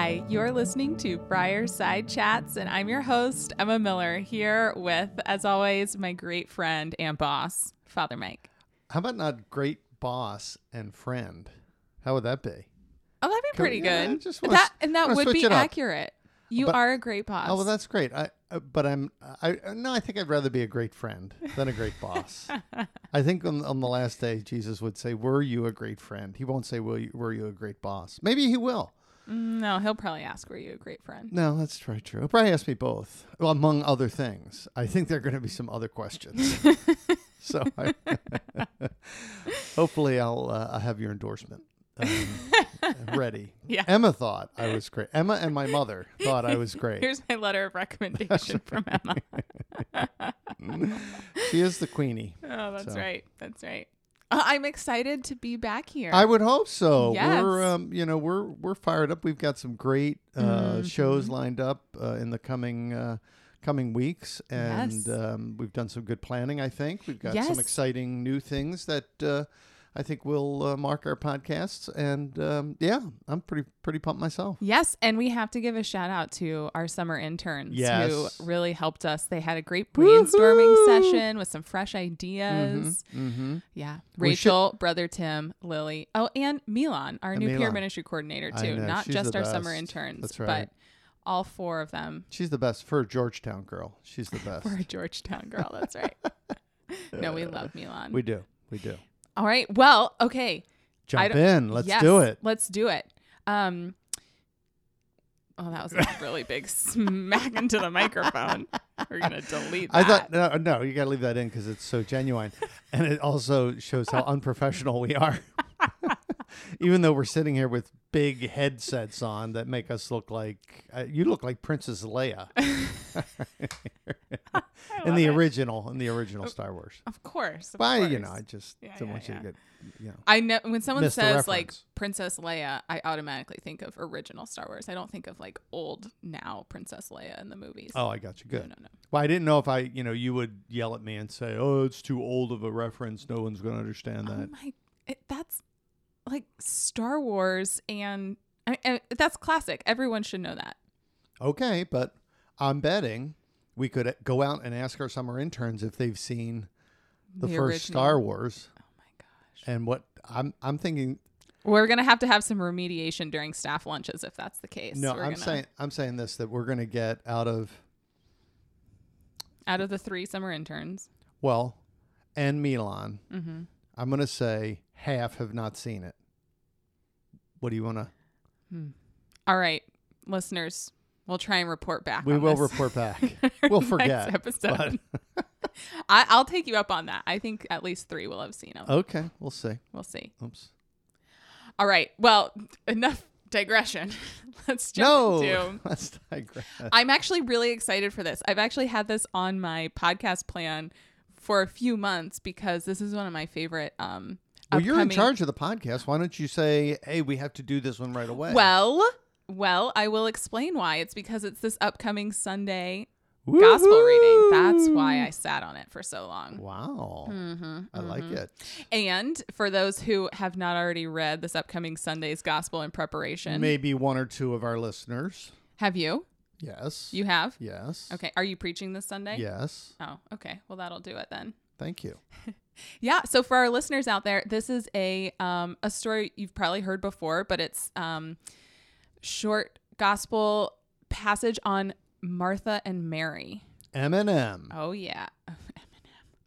Hi, you're listening to Friarside Chats, and I'm your host, Emma Miller, here with, as always, my great friend and boss, Father Mike. How about not great boss and friend? How would that be? Oh, that'd be pretty yeah, good. wanna that and that would be accurate. You But- are a great boss. Oh well, that's great. I uh, but I'm I no. I think I'd rather be a great friend than a great boss. I think on on the last day, Jesus would say, "Were you a great friend?" He won't say, "Will you, were you a great boss?" Maybe he will. Mm, no, he'll probably ask, "Were you a great friend?" No, that's very true. He'll probably ask me both, well, among other things. I think there are going to be some other questions. so I, hopefully, I'll uh, have your endorsement um, ready. Yeah. Emma thought I was great. Emma and my mother thought I was great. Here's my letter of recommendation from Emma. she is the queenie. Oh, that's So. right. That's right. Uh, I'm excited to be back here. I would hope so. Yes. We're um, you know, we're we're fired up. We've got some great uh, Mm-hmm. shows lined up uh, in the coming uh, coming weeks, and Yes. um, we've done some good planning. I think we've got Yes. some exciting new things that uh, I think we'll uh, mark our podcasts. And um, yeah, I'm pretty pretty pumped myself. Yes, and we have to give a shout out to our summer interns Yes. who really helped us. They had a great brainstorming Woohoo! session with some fresh ideas. Mm-hmm. Yeah. We should- Rachel, brother Tim, Lily. Oh, and Milan, our And new peer ministry coordinator too. Not she's just our summer interns, That's right. but all four of them She's the best for a Georgetown girl. She's the best. for a Georgetown girl. That's right. no, we love Milan. we do. We do. All right. Well, okay. Jump in. Let's Yes, do it. Let's do it. Um, oh, that was a really big smack into the microphone. We're gonna delete that. I thought no, no, you got to leave that in because it's so genuine, and it also shows how unprofessional we are. Even though we're sitting here with big headsets on that make us look like uh, you look like Princess Leia in the it. original in the original Star Wars. Of course. Of But course. you know, I just Yeah, don't yeah, want you yeah. to get you know. I know when someone says like. Princess Leia, I automatically think of original Star Wars. I don't think of like old now Princess Leia in the movies. Oh, I got you. Good. no, no. no. Well, I didn't know if I, you know, you would yell at me and say, "Oh, it's too old of a reference. No one's going to understand that." Oh that." my, it, that's like Star Wars, and I, I, that's classic. Everyone should know that. Okay, but I'm betting we could uh, go out and ask our summer interns if they've seen the, The first original. Star Wars Oh my gosh. and what I'm I'm thinking. We're gonna have to have some remediation during staff lunches if that's the case. No, We're I'm gonna- saying I'm saying this that we're going to get out of out of the three summer interns. well, and Milan. Mm-hmm. I'm going to say half have not seen it. What do you want to? All right, listeners, we'll try and report back. We will report back. We'll forget. episode. I, I'll take you up on that. I think at least three will have seen them. Okay, we'll see. We'll see. Oops. All right. Well, enough digression. Let's jump No, into. let's digress. I'm actually really excited for this. I've actually had this on my podcast plan for a few months because this is one of my favorite. Um, Well, you're in charge of the podcast. Why don't you say, "Hey, we have to do this one right away"? Well, well, I will explain why. It's because it's this upcoming Sunday gospel reading. That's why I sat on it for so long. Wow, Mm-hmm, I like it. And for those who have not already read this upcoming Sunday's gospel in preparation, Maybe one or two of our listeners. have you? Yes. You have? Yes. Okay. Are you preaching this Sunday? Yes. Oh, okay. Well, that'll do it then. Thank you. Yeah. So for our listeners out there, this is a um, a story you've probably heard before, but it's um, short gospel passage on Martha and Mary. Eminem. Oh yeah. Eminem.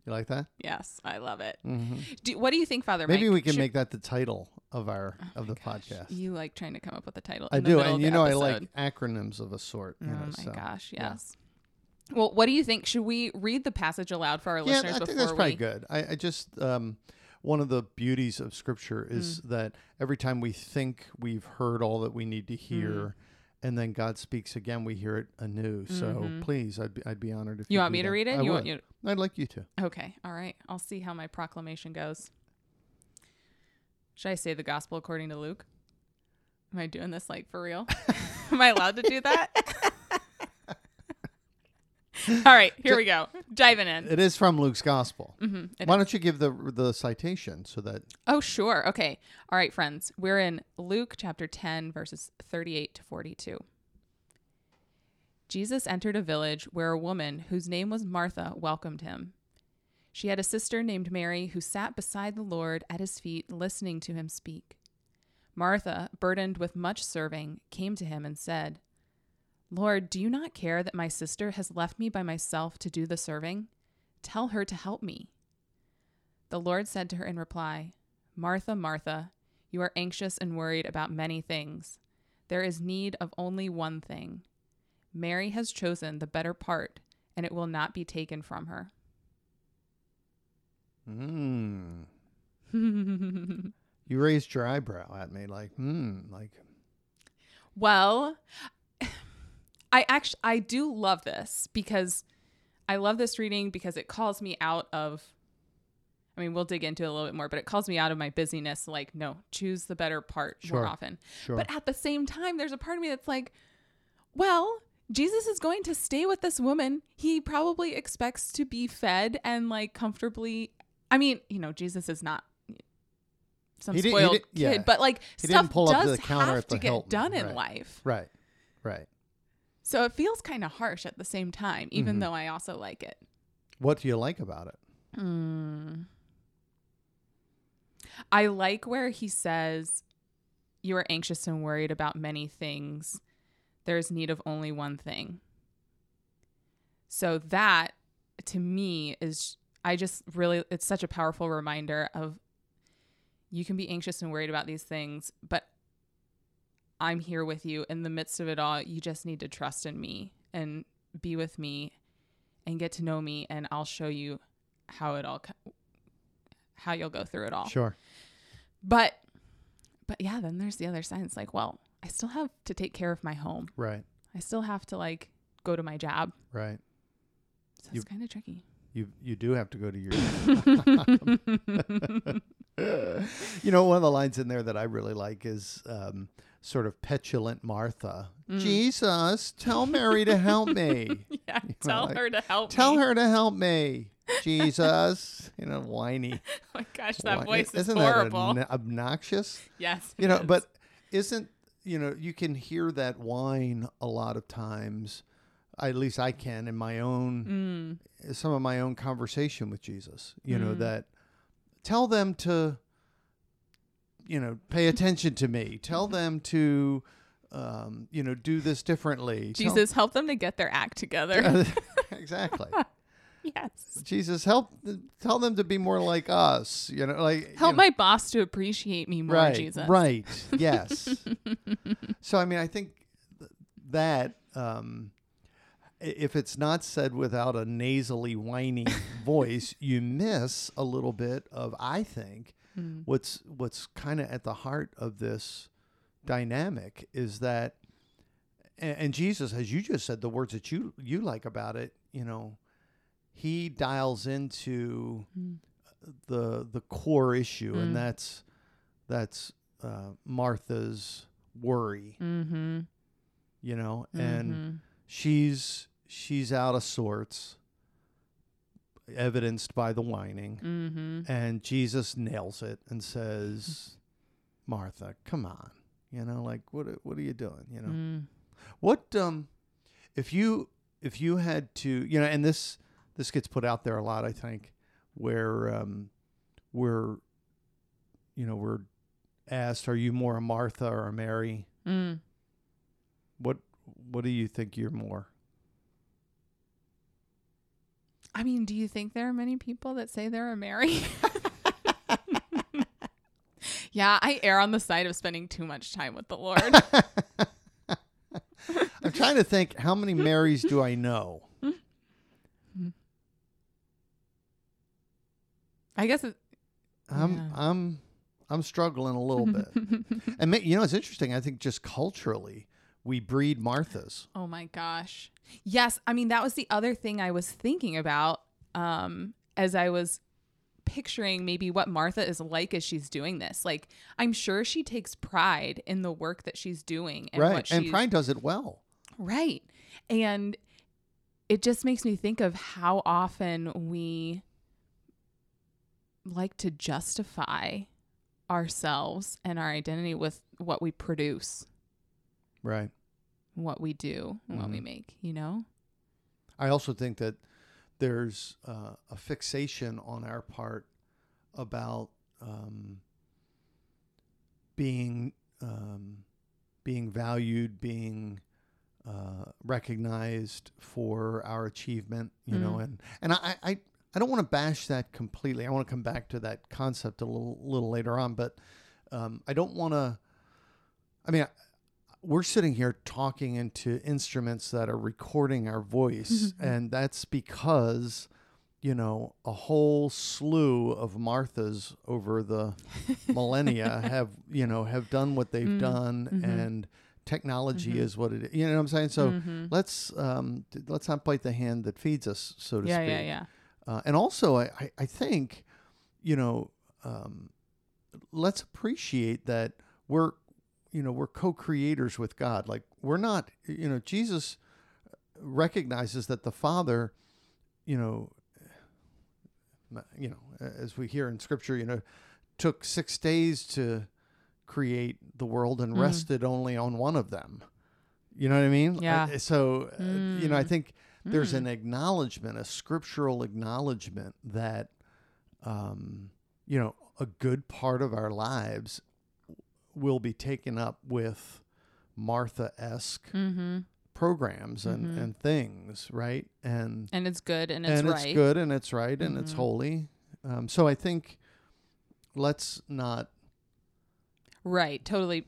You like that? Yes, I love it. hmm Do, what do you think, Father? Maybe Mike? we can Should- make that the title of our of the podcast. You like trying to come up with a title? I do, and you know episode. I like acronyms of a sort. Oh know, my so, gosh, yeah. Well, what do you think? Should we read the passage aloud for our Yeah, listeners I think before that's probably we? good. I, I just um, one of the beauties of Scripture is Mm. that every time we think we've heard all that we need to hear, Mm. and then God speaks again, we hear it anew. So Mhm. please, I'd be, I'd be honored if you. You want me to that. read it? I you would. want? I'd like you to. Okay. All right. I'll see how my proclamation goes. Should I say the gospel according to Luke? Am I doing this like for real? Am I allowed to do that? All right, here we go. Diving in. It is from Luke's Gospel. Mhm, it Why don't you give the the citation so that Oh, sure. Okay. All right, friends. We're in Luke chapter 10, verses 38 to 42. Jesus entered a village where a woman whose name was Martha welcomed him. She had a sister named Mary who sat beside the Lord at his feet, listening to him speak. Martha, burdened with much serving, came to him and said, Lord, do you not care that my sister has left me by myself to do the serving? Tell her to help me. The Lord said to her in reply, Martha, Martha, you are anxious and worried about many things. There is need of only one thing. Mary has chosen the better part, and it will not be taken from her. mm, you raised your eyebrow at me like hmm like well, I actually I do love this because I love this reading because it calls me out of I mean, we'll dig into it a little bit more, but it calls me out of my busyness like no, choose the better part more often. sure. But at the same time, there's a part of me that's like, well, Jesus is going to stay with this woman. He probably expects to be fed and like comfortably. I mean, you know, Jesus is not some He spoiled didn't- yeah. kid, but like He didn't stuff does the counter have at the to get Hilton, done in right. life. right. Right. So it feels kind of harsh at the same time, even Mhm. though I also like it. What do you like about it? Mm. I like where he says, You are anxious and worried about many things. There is need of only one thing. So that to me is, I just really, it's such a powerful reminder of you can be anxious and worried about these things, but I'm here with you in the midst of it all. You just need to trust in me and be with me and get to know me, and I'll show you how it all how you'll go through it all. Sure. But but yeah, then there's the other side. It's like, well, I still have to take care of my home. Right. I still have to like go to my job. Right. So You- it's kind of tricky. You you do have to go to your you know, one of the lines in there that I really like is um, sort of petulant Martha. Mm. Jesus, tell Mary to help me. yeah, tell like, her to help me. Tell me. her to help me. Jesus, you know, whiny. Oh my gosh, that Whi- voice is Isn't horrible. that obnoxious? yes. You know, is. but isn't you know you can hear that whine a lot of times. At least I can in my own Mm, some of my own conversation with Jesus. You know Mm. that tell them to you know pay attention to me. Tell them to um, you know do this differently. Tell- Jesus, help them to get their act together. exactly. yes. Jesus, help tell them to be more like us. You know, like Help you know, my boss to appreciate me more, right, Jesus. Right. Yes. so I mean, I think th- that um, if it's not said without a nasally, whiny voice, you miss a little bit of. I think Mm. what's what's kind of at the heart of this dynamic is that, and, and Jesus, as you just said, the words that you you like about it, you know, he dials into Mm. the the core issue, Mm. and that's that's uh, Martha's worry, Mm-hmm. you know, and mm-hmm. she's she's out of sorts, evidenced by the whining, Mm-hmm. and Jesus nails it and says, "Martha, come on, you know, like what what are you doing, you know?" Mm. What um if you if you had to you know and this this gets put out there a lot I think where um we're you know we're asked are you more a Martha or a Mary Mm. what what do you think you're more I mean, do you think there are many people that say they're a Mary? yeah, I err on the side of spending too much time with the Lord. I'm trying to think how many Marys do I know I guess it, I'm Yeah. I'm I'm struggling a little bit and you know it's interesting I think just culturally we breed Marthas oh my gosh. Yes, I mean that was the other thing I was thinking about um as I was picturing maybe what Martha is like as she's doing this. Like I'm sure she takes pride in the work that she's doing and right and Pride does it well Right. And it just makes me think of how often we like to justify ourselves and our identity with what we produce, Right. what we do, and what we Mhm. make, you know? I also think that there's uh, a fixation on our part about um, being um, being valued, being uh, recognized for our achievement, you know, Mm. and and I I, I don't want to bash that completely. I want to come back to that concept a little little later on, but um, I don't want to. I mean. We're sitting here talking into instruments that are recording our voice, and that's because you know, a whole slew of Marthas over the millennia have, you know, have done what they've Mm, done mhm. and technology Mhm. is what it is. You know what I'm saying? So let's um let's not bite the hand that feeds us, so to yeah, speak. yeah, yeah. Uh, and also I, I, I think, you know, um, let's appreciate that we're you know, we're co-creators with God. Like we're not, you know, Jesus recognizes that the Father, you know, you know, as we hear in Scripture, you know, took six days to create the world and Mm. rested only on one of them. You know what I mean? Yeah. Uh, So, uh, you know, I Mm. think there's Mm. an acknowledgement, a scriptural acknowledgement that, um, you know, a good part of our lives will be taken up with Martha esque Mm-hmm. programs and, Mhm. and things, right? And And it's good and it's and right. it's good and it's right and it's Mhm. holy. Um, so I think let's not Right. Totally.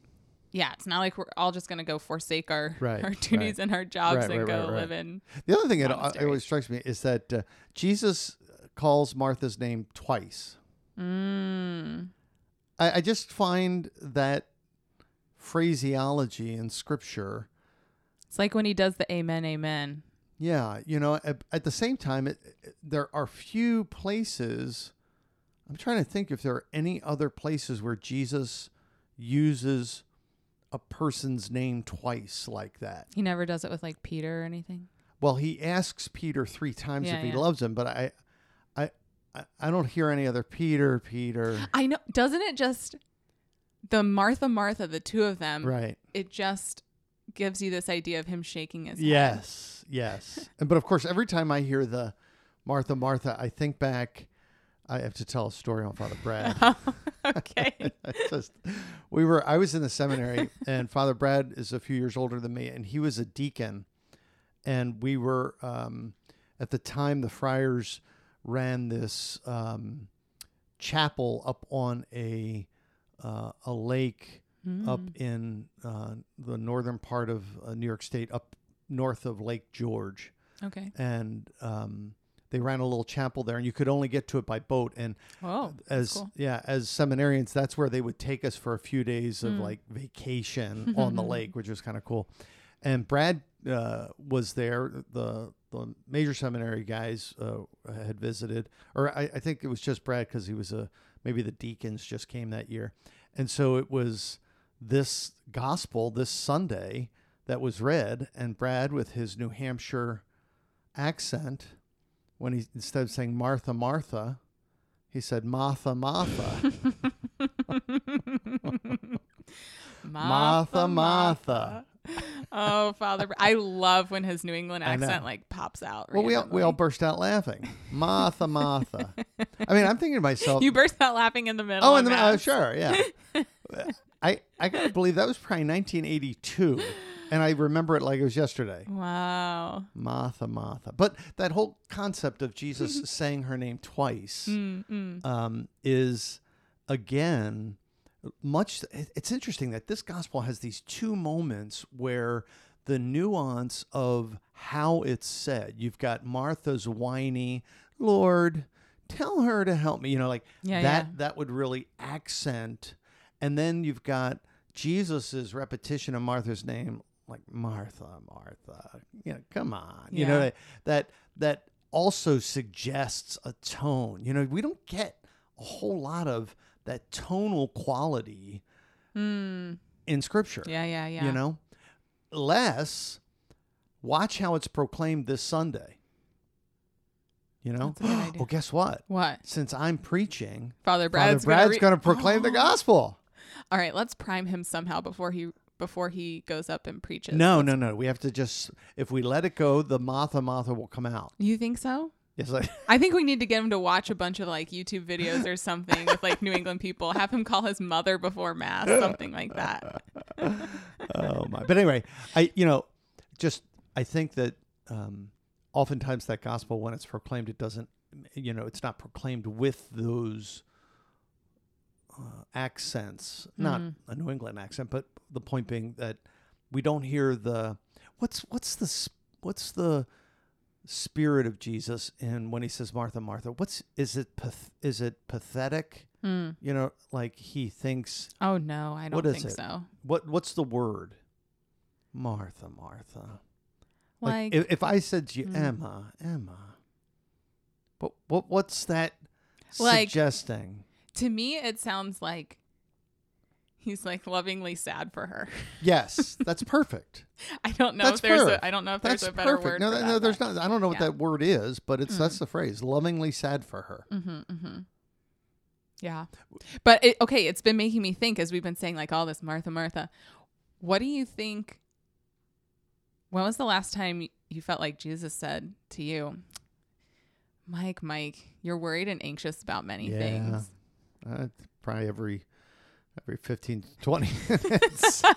Yeah. It's not like we're all just going to go forsake our, Right, our duties and our jobs Right, and right, go right, right. live in. The other thing that uh, always strikes me is that uh, Jesus calls Martha's name twice. Mm. I, I just find that phraseology in Scripture. It's like when he does the amen, amen. Yeah, you know, at, at the same time, it, it- there are few places. I'm trying to think if there are any other places where Jesus uses a person's name twice like that. He never does it with like Peter or anything. Well, he asks Peter three times Yeah, if he yeah. loves him, but I, I, I, don't hear any other Peter, Peter. I know. Doesn't it just the Martha, Martha, the two of them? right. It just gives you this idea of him shaking his head. Yes, yes. And but of course, every time I hear the Martha, Martha, I think back. I have to tell a story on Father Brad. okay. Just we were I was in the seminary and Father Brad is a few years older than me and he was a deacon and we were um, at the time the friars ran this um, chapel up on a uh, a lake up Mm. in uh, the northern part of uh, New York State up north of Lake George Okay. and um, they ran a little chapel there and you could only get to it by boat and Oh, as cool. yeah as seminarians that's where they would take us for a few days of Mm. like vacation on the lake which was kind of cool and brad uh, was there the the major seminary guys uh, had visited or I, I think it was just brad because he was a maybe the deacons just came that year and so it was this gospel this sunday that was read and brad with his new hampshire accent when he instead of saying martha martha he said Martha, Martha. Martha, Martha. oh, Father, I love when his New England accent like pops out. well, we all, we all burst out laughing. Martha, Martha. I mean, I'm thinking to myself, you burst out laughing in the middle. oh, in the, uh, sure, yeah. I, I got to believe that was probably 1982. And I remember it like it was yesterday. Wow. Martha, Martha. But that whole concept of Jesus saying her name twice Mm, mm. um, is, again, much. It's interesting that this gospel has these two moments where the nuance of how it's said. You've got Martha's whiny, Lord, tell her to help me. You know, like Yeah, that. yeah. That would really accent. And then you've got Jesus's repetition of Martha's name, like Martha, Martha. You know, come on. You know that that also suggests a tone. You know, we don't get a whole lot of that tonal quality Mm. in scripture. Yeah, yeah, yeah. You know, less watch how it's proclaimed this Sunday. You know? That's a good idea. well, guess what? What? Since I'm preaching, Father Brad's, Father Brad's re- going to proclaim the gospel. All right, let's prime him somehow before he before he goes up and preaches. No, Let's- no, no. We have to just, if we let it go, the Martha Martha will come out. You think so? It's like, I think we need to get him to watch a bunch of like YouTube videos or something with like New England people. Have him call his mother before mass, something like that. oh my. But anyway, I, you know, just, I think that um, oftentimes that gospel, when it's proclaimed, it doesn't, you know, it's not proclaimed with those uh, accents, not Mhm. a New England accent, but the point being that we don't hear the, what's, what's the, what's the, spirit of Jesus and when he says Martha Martha what's is it path- is it pathetic Hmm. you know like he thinks Oh no, I don't What is think it? so. what what's the word Martha Martha Like, if, if I said to you Mm. Emma Emma but what what's that Like- suggesting to me, it sounds like he's like lovingly sad for her. yes that's perfect I don't know That's if there's a I don't know if that's there's a better perfect word. no that- no there's not I don't know what yeah. that word is but it's Mm. that's the phrase lovingly sad for her Mm-hmm, mm-hmm. Yeah. But it, okay, it's been making me think as we've been saying like all this Martha, Martha. What do you think? When was the last time you felt like Jesus said to you, Mike, Mike, you're worried and anxious about many Yeah. things? uh, probably every every 15 20 minutes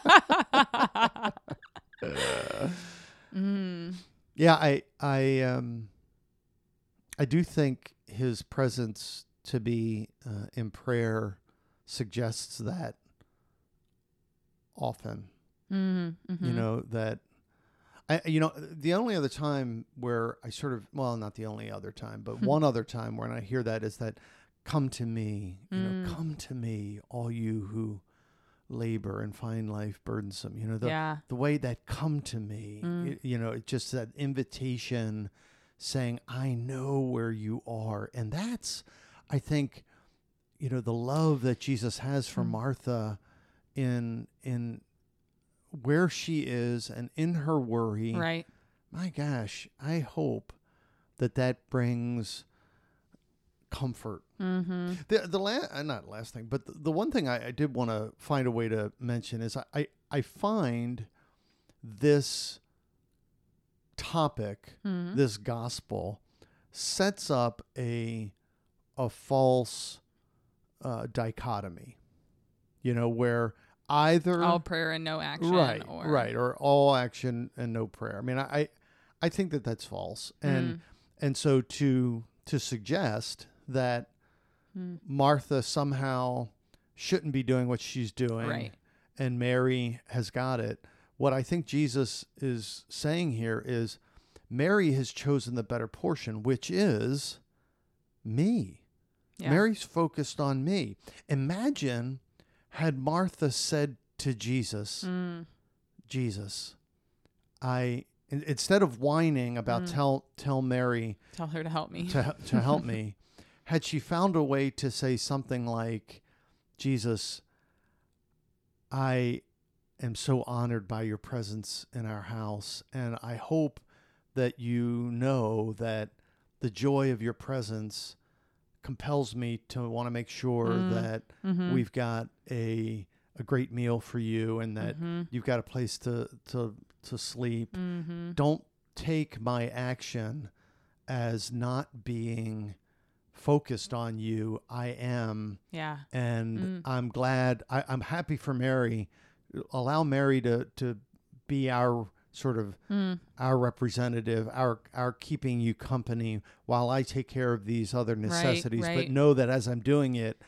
mm, Yeah, I I um I do think his presence to be uh, in prayer suggests that often. mm, You mhm. know that I you know the only other time where I sort of well not the only other time but one other time when I hear that is that come to me you know Mm. come to me all you who labor and find life burdensome you know the yeah. the way that come to me Mm. y- you know it just that invitation saying i know where you are and that's i think you know the love that jesus has for Mm. martha in in where she is and in her worry Right. my gosh i hope that that brings comfort Mm-hmm. the the last uh, not last thing, but the, the one thing I, I did want to find a way to mention is I, I I find this topic, Mm-hmm. this gospel, sets up a a false uh, dichotomy. You know, where either All prayer and no action. right, or, right, or all action and no prayer. I mean, I I, think that that's false, and Mm. and so to to suggest that Mm. Martha somehow shouldn't be doing what she's doing, Right. and Mary has got it. What I think Jesus is saying here is Mary has chosen the better portion, which is me. Yeah. Mary's focused on me. Imagine had Martha said to Jesus, Mm. Jesus, I instead of whining about Mm. tell tell Mary Tell her to help me. to to help me, had she found a way to say something like, Jesus, I am so honored by your presence in our house, and I hope that you know that the joy of your presence compels me to want to make sure Mm. that Mhm. we've got a a great meal for you and that Mhm. you've got a place to to to sleep Mhm. don't take my action as not being focused on you. I am, Yeah. and Mm. I'm glad. I, I'm happy for Mary. Allow Mary to to be our sort of Mm. our representative, our our keeping you company while I take care of these other necessities. But right. know that as I'm doing it,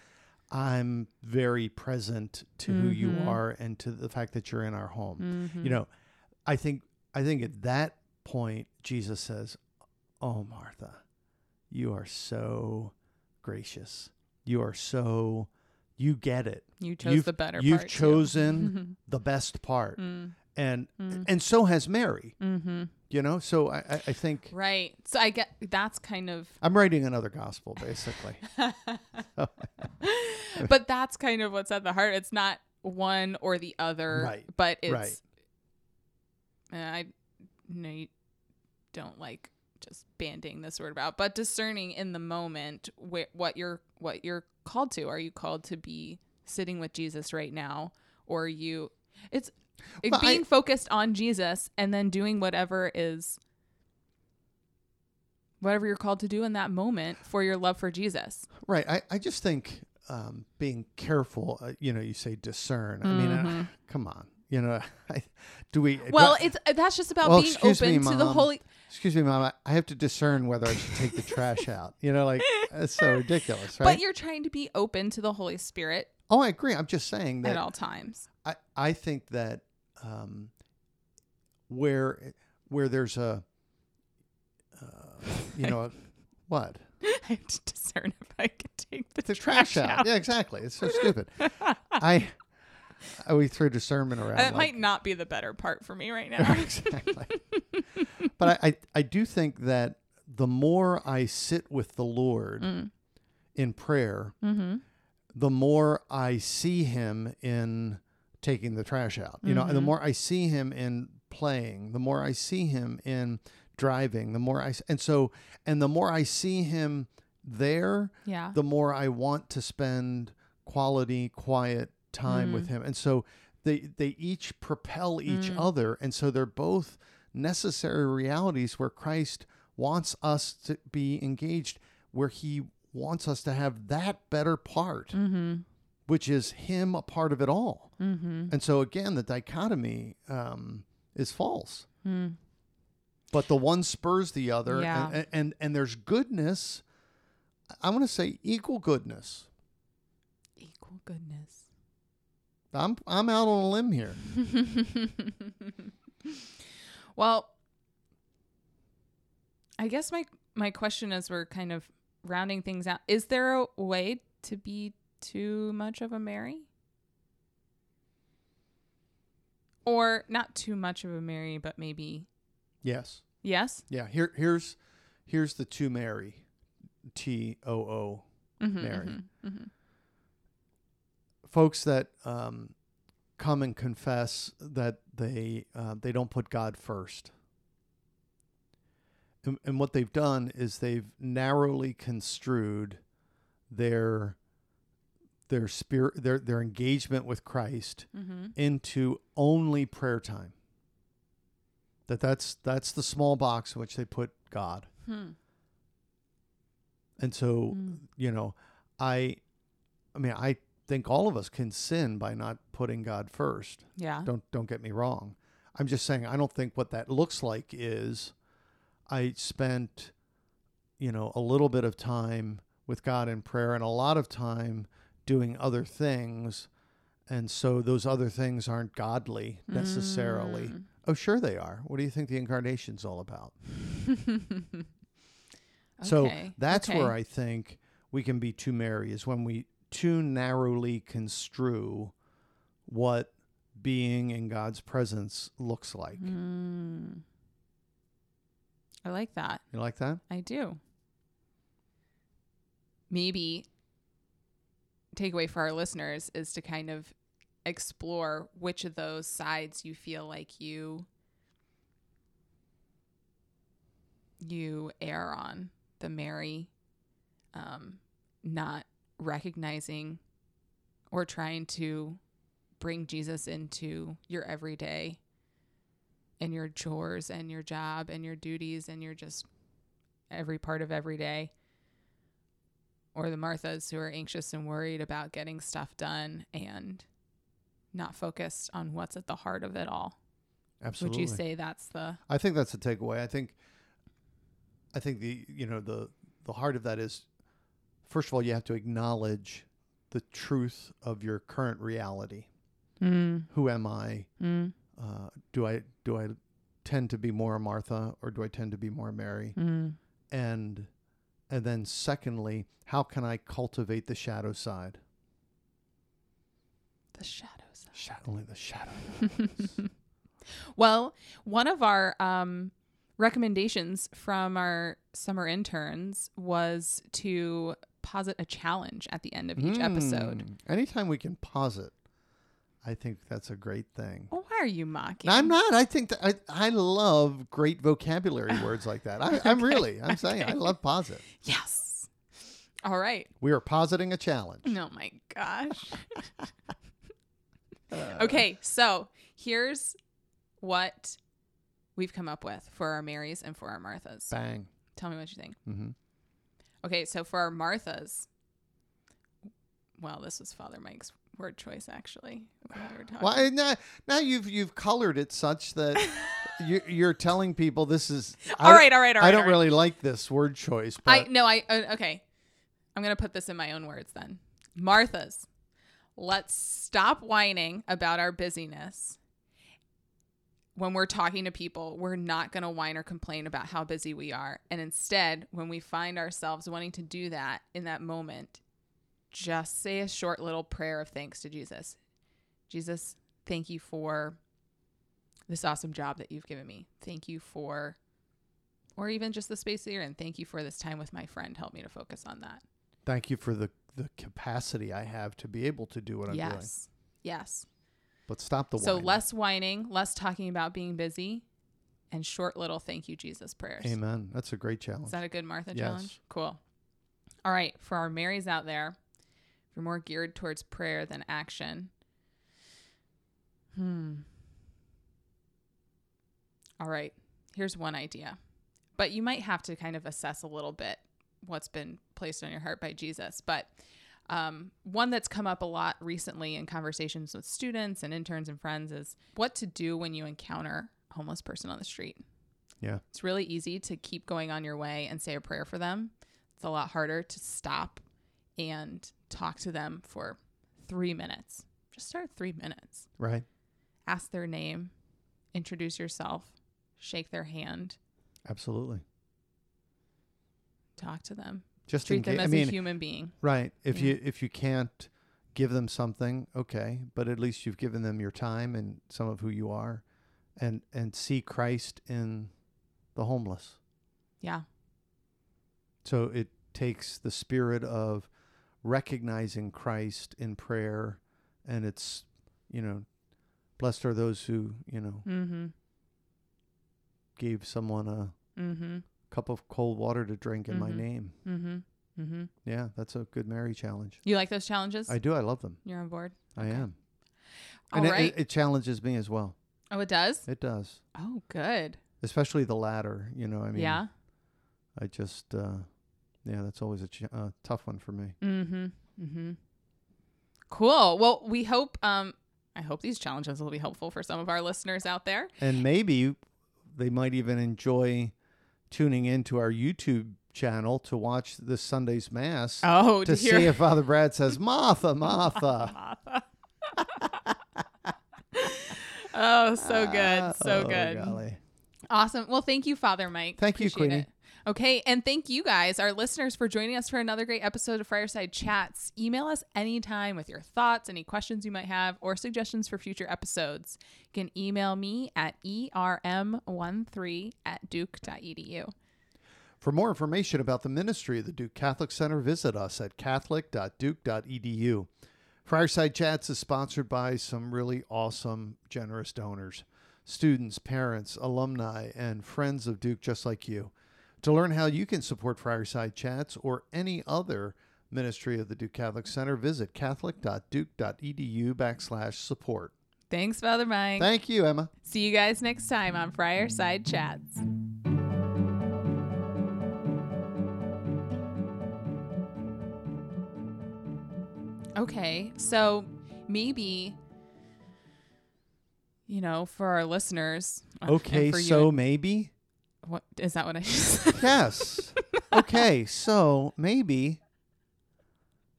I'm very present to who you Mhm. are and to the fact that you're in our home Mhm. you know i think i think at that point jesus says oh martha you are so gracious you are so you get it you chose you've- the better you've part. chosen the best part Mm. and Mm. and so has mary Mm-hmm. you know so i i, I think Right. So I get that's kind of i'm writing another gospel basically but that's kind of what's at the heart. It's not one or the other, Right, but it's right. I no, you don't like just banding this word about, but discerning in the moment wh- what you're what you're called to. Are you called to be sitting with Jesus right now, or are you? It's it Well, I- being focused on Jesus and then doing whatever is whatever you're called to do in that moment for your love for Jesus. Right. I, I just think um, being careful, uh, you know, you say discern. I mean, uh, come on. You know, I, do we. Well, do I- it's uh, that's just about Well, being open me, to the holy. excuse me, Mom. I- I have to discern whether I should take the trash out. You know, like, it's so ridiculous, right? But you're trying to be open to the Holy Spirit oh, I agree. I'm just saying that at all times. I, I think that um, where where there's a, uh, you know, what? I have to discern if I can take the, the trash, out. Yeah, exactly. It's so stupid. I we threw discernment around. That like- might not be the better part for me right now. exactly. but I, I, I do think that the more I sit with the Lord Mm. in prayer, mm-hmm. the more I see Him in taking the trash out. You know, and the Mhm. more I see Him in playing, the more I see Him in driving, the more I and so and the more I see Him there, Yeah. the more I want to spend quality, quiet time with him. And so they they each propel each Mm. other, and so they're both necessary realities where Christ wants us to be engaged, where He wants us to have that better part, mm-hmm. which is Him a part of it all. Mm-hmm. And so again, the dichotomy um, is false. Mm. But the one spurs the other, Yeah. and, and and there's goodness. I want to say equal goodness. Equal goodness. I'm I'm out on a limb here. well, I guess my my question as we're kind of rounding things out, is there a way to be too much of a Mary? Or not too much of a Mary, but maybe Yes. yes? Yeah. Here here's here's the to Mary. T O O. Mm-hmm, Mary. Folks that um, come and confess that they uh, they don't put God first. And, and what they've done is they've narrowly construed their their spirit their their engagement with Christ hmm into only prayer time. That that's that's the small box in which they put God. Hmm. And so, Mm. you know, I I mean, I think all of us can sin by not putting God first. Yeah. Don't don't get me wrong. I'm just saying I don't think what that looks like is I spent you know, a little bit of time with God in prayer and a lot of time doing other things and so those other things aren't godly necessarily. Mm. Oh, sure they are. What do you think the incarnation's all about? So that's okay. where I think we can be too Mary is when we too narrowly construe what being in God's presence looks like. Mm. I like that. You like that? I do. Maybe takeaway for our listeners is to kind of explore which of those sides you feel like you you err on the Mary um not recognizing or trying to bring Jesus into your everyday and your chores and your job and your duties and your just every part of every day. Or the Marthas who are anxious and worried about getting stuff done and not focused on what's at the heart of it all. Absolutely. Would you say that's the I think that's the takeaway. I think I think the you know the the heart of that is first of all you have to acknowledge the truth of your current reality. mm, Who am I? mm, Uh, do I do I tend to be more Martha or do I tend to be more Mary? mm, and and then secondly how can i cultivate the shadow side the shadows? Sha- only the shadow Well, one of our um, recommendations from our summer interns was to posit a challenge at the end of each episode. Mm. anytime we can pause it i think that's a great thing Why Why are you mocking? I'm not. I think that I, I love great vocabulary words like that. I, I'm really. I'm saying I love posit. Yes. All right. We are positing a challenge. Oh my gosh. okay, so here's what we've come up with for our Marys and for our Marthas. Bang. Tell me what you think. hmm Okay, so for our Marthas, well, this was Father Mike's word choice actually. we. Well, now, now you've you've colored it such that you, you're telling people this is. All right, all right, all right. I don't right. really like this word choice, I no, I uh, okay. I'm gonna put this in my own words then. Martha's, let's stop whining about our busyness. When we're talking to people, we're not gonna whine or complain about how busy we are, and instead, when we find ourselves wanting to do that in that moment, just say a short little prayer of thanks to Jesus. Jesus, thank you for this awesome job that you've given me. Thank you for or even just the space that you're in. Thank you for this time with my friend. Help me to focus on that. thank you for the the capacity I have to be able to do what I'm doing. yes. Yes. But stop the So whining. less whining, less talking about being busy, and short little thank you, Jesus prayers. Amen. That's a great challenge. Is that a good Martha Yes. challenge? Cool. All right. For our Marys out there, if you're more geared towards prayer than action, hmm. All right. Here's one idea. But you might have to kind of assess a little bit what's been placed on your heart by Jesus. But um, one that's come up a lot recently in conversations with students and interns and friends is what to do when you encounter a homeless person on the street. yeah. It's really easy to keep going on your way and say a prayer for them. It's a lot harder to stop and talk to them for three minutes. Just start three minutes. Right. Ask their name, introduce yourself, shake their hand, Absolutely. talk to them, Just treat them as I mean, a human being. right. If Yeah. you if you can't give them something, okay, but at least you've given them your time and some of who you are, and and see Christ in the homeless. Yeah. So it takes the spirit of recognizing Christ in prayer, and it's, you know, blessed are those who, you know, Mm-hmm. gave someone a Mm-hmm. Cup of cold water to drink in my Mhm. name. Mm-hmm. Mm-hmm. Yeah, that's a good Mary challenge. You like those challenges? I do. I love them. You're on board? I Okay. am. All And it- right. it, it challenges me as well. oh, it does? It does. Oh, good. Especially the latter, you know, I mean, yeah. I just, uh, yeah, that's always a ch- uh, tough one for me. Mm-hmm. Mm-hmm. Cool. Well, we hope um I hope these challenges will be helpful for some of our listeners out there. And maybe they might even enjoy tuning into our YouTube channel to watch this Sunday's Mass Oh, to see if Father Brad says, Martha, Martha. Martha. oh, so good. So uh, Oh, good. golly. Awesome. Well, thank you, Father Mike. Thank you, Queenie. it. Okay, and thank you guys, our listeners, for joining us for another great episode of Friarside Chats. Email us anytime with your thoughts, any questions you might have, or suggestions for future episodes. You can email me at E erm13 at duke.edu. For more information about the ministry of the Duke Catholic Center, visit us at catholic.duke.edu. Friarside Chats is sponsored by some really awesome, generous donors students, parents, alumni, and friends of Duke just like you. To learn how you can support Friarside Chats or any other ministry of the Duke Catholic Center, visit catholic.duke.edu backslash support. Thanks, Father Mike. Thank you, Emma. See you guys next time on Friarside Chats. Okay, so maybe, you know, for our listeners. uh, Okay, you so and- maybe. What is that? What I just said? Yes. okay, so maybe.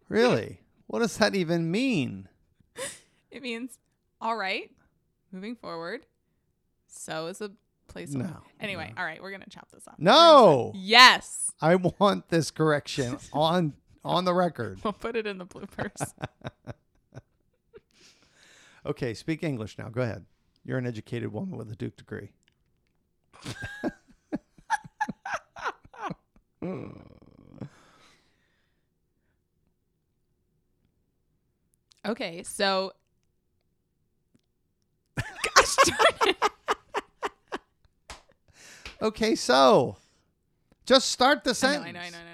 Really? What does that even mean? It means all right, moving forward. So is a place. No. Anyway, all right, we're gonna chop this off. No. Yes. I want this correction on on the record. We'll put it in the bloopers. Okay, speak English now. Go ahead. You're an educated woman with a Duke degree. Mm. Okay, so gosh started. Okay, so just start the I know, sentence. I know, I know, I know.